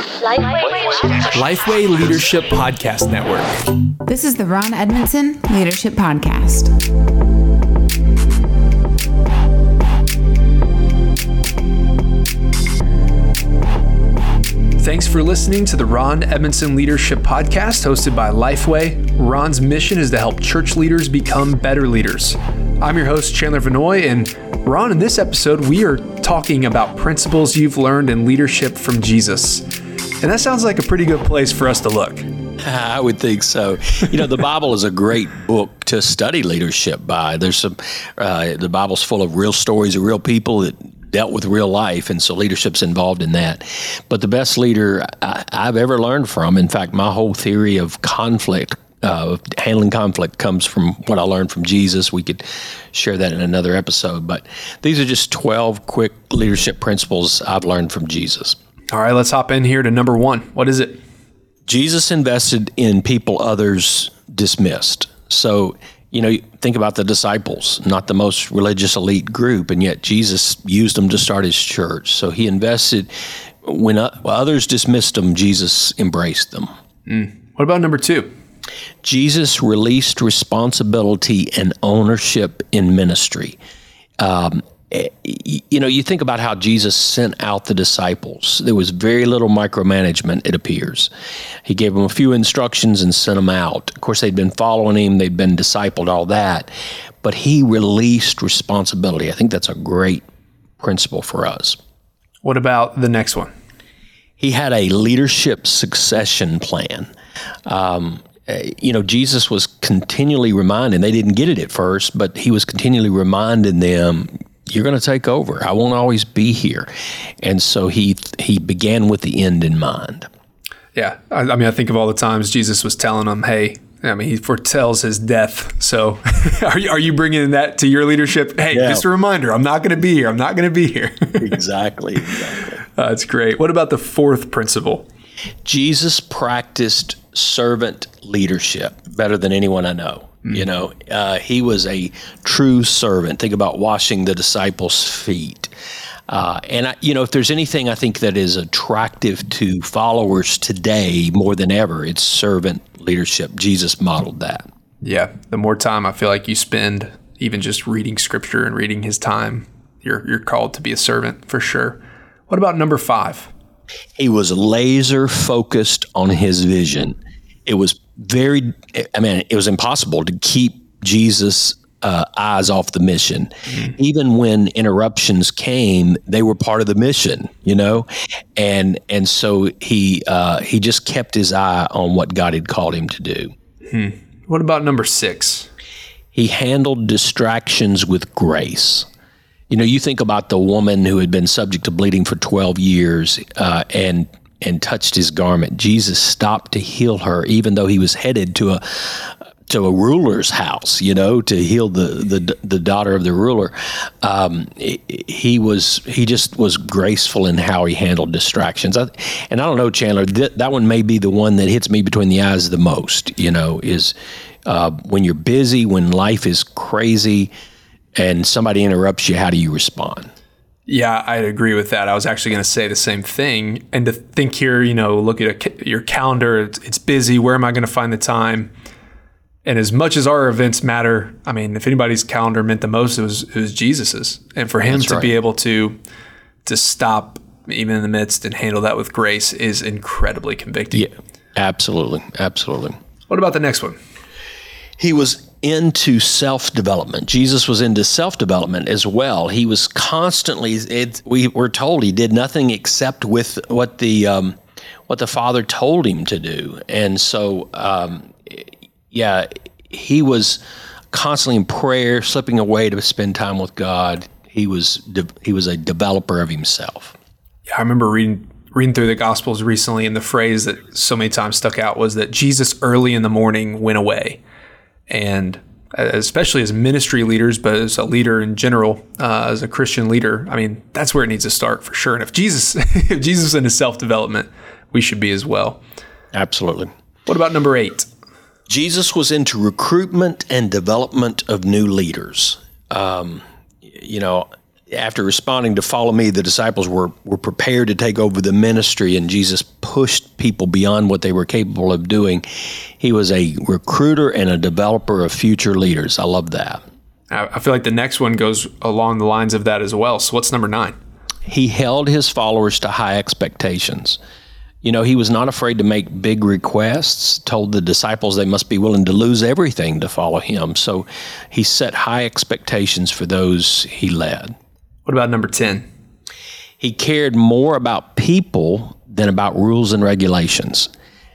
Lifeway Leadership Podcast Network. This is the Ron Edmondson Leadership Podcast. Thanks for listening to the Ron Edmondson Leadership Podcast hosted by Lifeway. Ron's mission is to help church leaders become better leaders. I'm your host, Chandler Vannoy, and Ron, in this episode, we are talking about principles you've learned in leadership from Jesus. And that sounds like a pretty good place for us to look. I would think so. You know, the Bible is a great book to study leadership by. There's some, uh, the Bible's full of real stories of real people that dealt with real life, and so leadership's involved in that. But the best leader I, have ever learned from, in fact, my whole theory of conflict. Uh, handling conflict comes from what I learned from Jesus. We could share that in another episode, but these are just 12 quick leadership principles I've learned from Jesus. All right, let's hop in here to number one. What is it? Jesus invested in people others dismissed. So you know, think about the disciples, not the most religious elite group, and yet Jesus used them to start his church. So he invested when others dismissed them, Jesus embraced them. Mm. What about number two? Jesus released responsibility and ownership in ministry. Um, you know, you think about how Jesus sent out the disciples. There was very little micromanagement, it appears. He gave them a few instructions and sent them out. Of course, they'd been following him, they'd been discipled, all that. But he released responsibility. I think that's a great principle for us. What about the next one? He had a leadership succession plan. Um, eh, you know, Jesus was continually reminding, they didn't get it at first, but he was continually reminding them, you're going to take over. I won't always be here. And so he he began with the end in mind. Yeah, I, I mean, I think of all the times Jesus was telling them, "Hey." I mean, he foretells his death. So, are you, are you bringing that to your leadership? Hey, yeah. just a reminder: I'm not going to be here. I'm not going to be here. exactly. Exactly. Uh, that's great. What about the fourth principle? Jesus practiced servant leadership better than anyone I know. Mm-hmm. You know, uh, he was a true servant. Think about washing the disciples' feet. Uh, and I, you know, if there's anything I think that is attractive to followers today more than ever, it's servant leadership. Jesus modeled that. Yeah, the more time I feel like you spend, even just reading scripture and reading His time, you're you're called to be a servant for sure. What about number five? He was laser focused on his vision. It was very, I mean, it was impossible to keep Jesus' uh, eyes off the mission. Mm-hmm. Even when interruptions came, they were part of the mission, you know, and and so he uh, he just kept his eye on what God had called him to do. Hmm. What about number six? He handled distractions with grace. You know, you think about the woman who had been subject to bleeding for 12 years uh, and and touched his garment. Jesus stopped to heal her, even though he was headed to a to a ruler's house, you know, to heal the the, the daughter of the ruler. Um, he was he just was graceful in how he handled distractions. I, and I don't know, Chandler, th- that one may be the one that hits me between the eyes the most. You know, is uh, when you're busy, when life is crazy, and somebody interrupts you, how do you respond? Yeah, I'd agree with that. I was actually going to say the same thing. And to think here, you know, look at a, your calendar, it's, it's busy. Where am I going to find the time? And as much as our events matter, I mean, if anybody's calendar meant the most, it was it was Jesus's. And for him That's to right. be able to to stop even in the midst and handle that with grace is incredibly convicting. Yeah, absolutely, absolutely. What about the next one? He was into self development. Jesus was into self development as well. He was constantly. It, we were told he did nothing except with what the um, what the Father told him to do, and so um, yeah, he was constantly in prayer, slipping away to spend time with God. He was de- he was a developer of himself. Yeah, I remember reading reading through the Gospels recently, and the phrase that so many times stuck out was that Jesus early in the morning went away and especially as ministry leaders, but as a leader in general, uh, as a Christian leader, I mean, that's where it needs to start for sure. And if Jesus, if Jesus in his self development, we should be as well. Absolutely. What about number eight? Jesus was into recruitment and development of new leaders. Um, you know, after responding to follow me, the disciples were, were prepared to take over the ministry, and Jesus pushed people beyond what they were capable of doing. He was a recruiter and a developer of future leaders. I love that. I feel like the next one goes along the lines of that as well. So, what's number nine? He held his followers to high expectations. You know, he was not afraid to make big requests, told the disciples they must be willing to lose everything to follow him. So, he set high expectations for those he led. What about number 10? He cared more about people than about rules and regulations.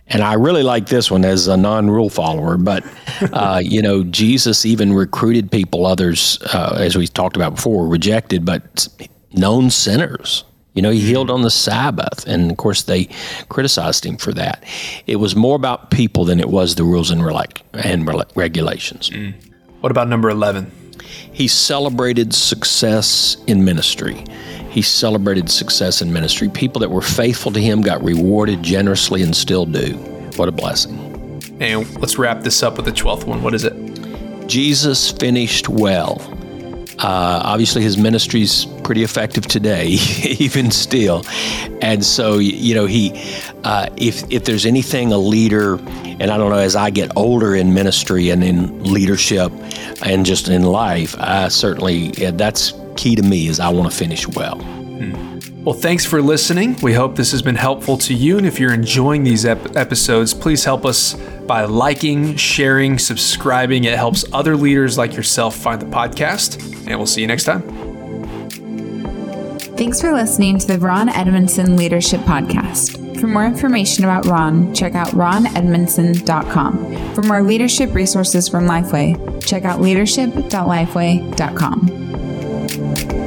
And I really like this one as a non-rule follower, but uh, you know, Jesus even recruited people others, uh, as we talked about before, rejected, but known sinners. You know, he healed on the Sabbath, and of course they criticized him for that. It was more about people than it was the rules and, rela- and re- regulations. Mm. What about number eleven? He celebrated success in ministry. He celebrated success in ministry. People that were faithful to him got rewarded generously and still do. What a blessing. And let's wrap this up with the 12th one. What is it? Jesus finished well. Uh, obviously, his ministry's pretty effective today, even still. And so, you know, he, uh, if if there's anything a leader, and I don't know, as I get older in ministry and in leadership, and just in life, I certainly yeah, that's key to me is I want to finish well. Hmm. Well, thanks for listening. We hope this has been helpful to you. And if you're enjoying these ep- episodes, please help us by liking, sharing, subscribing. It helps other leaders like yourself find the podcast. And we'll see you next time. Thanks for listening to the Ron Edmondson Leadership Podcast. For more information about Ron, check out ronedmondson.com. For more leadership resources from Lifeway, check out leadership.lifeway.com.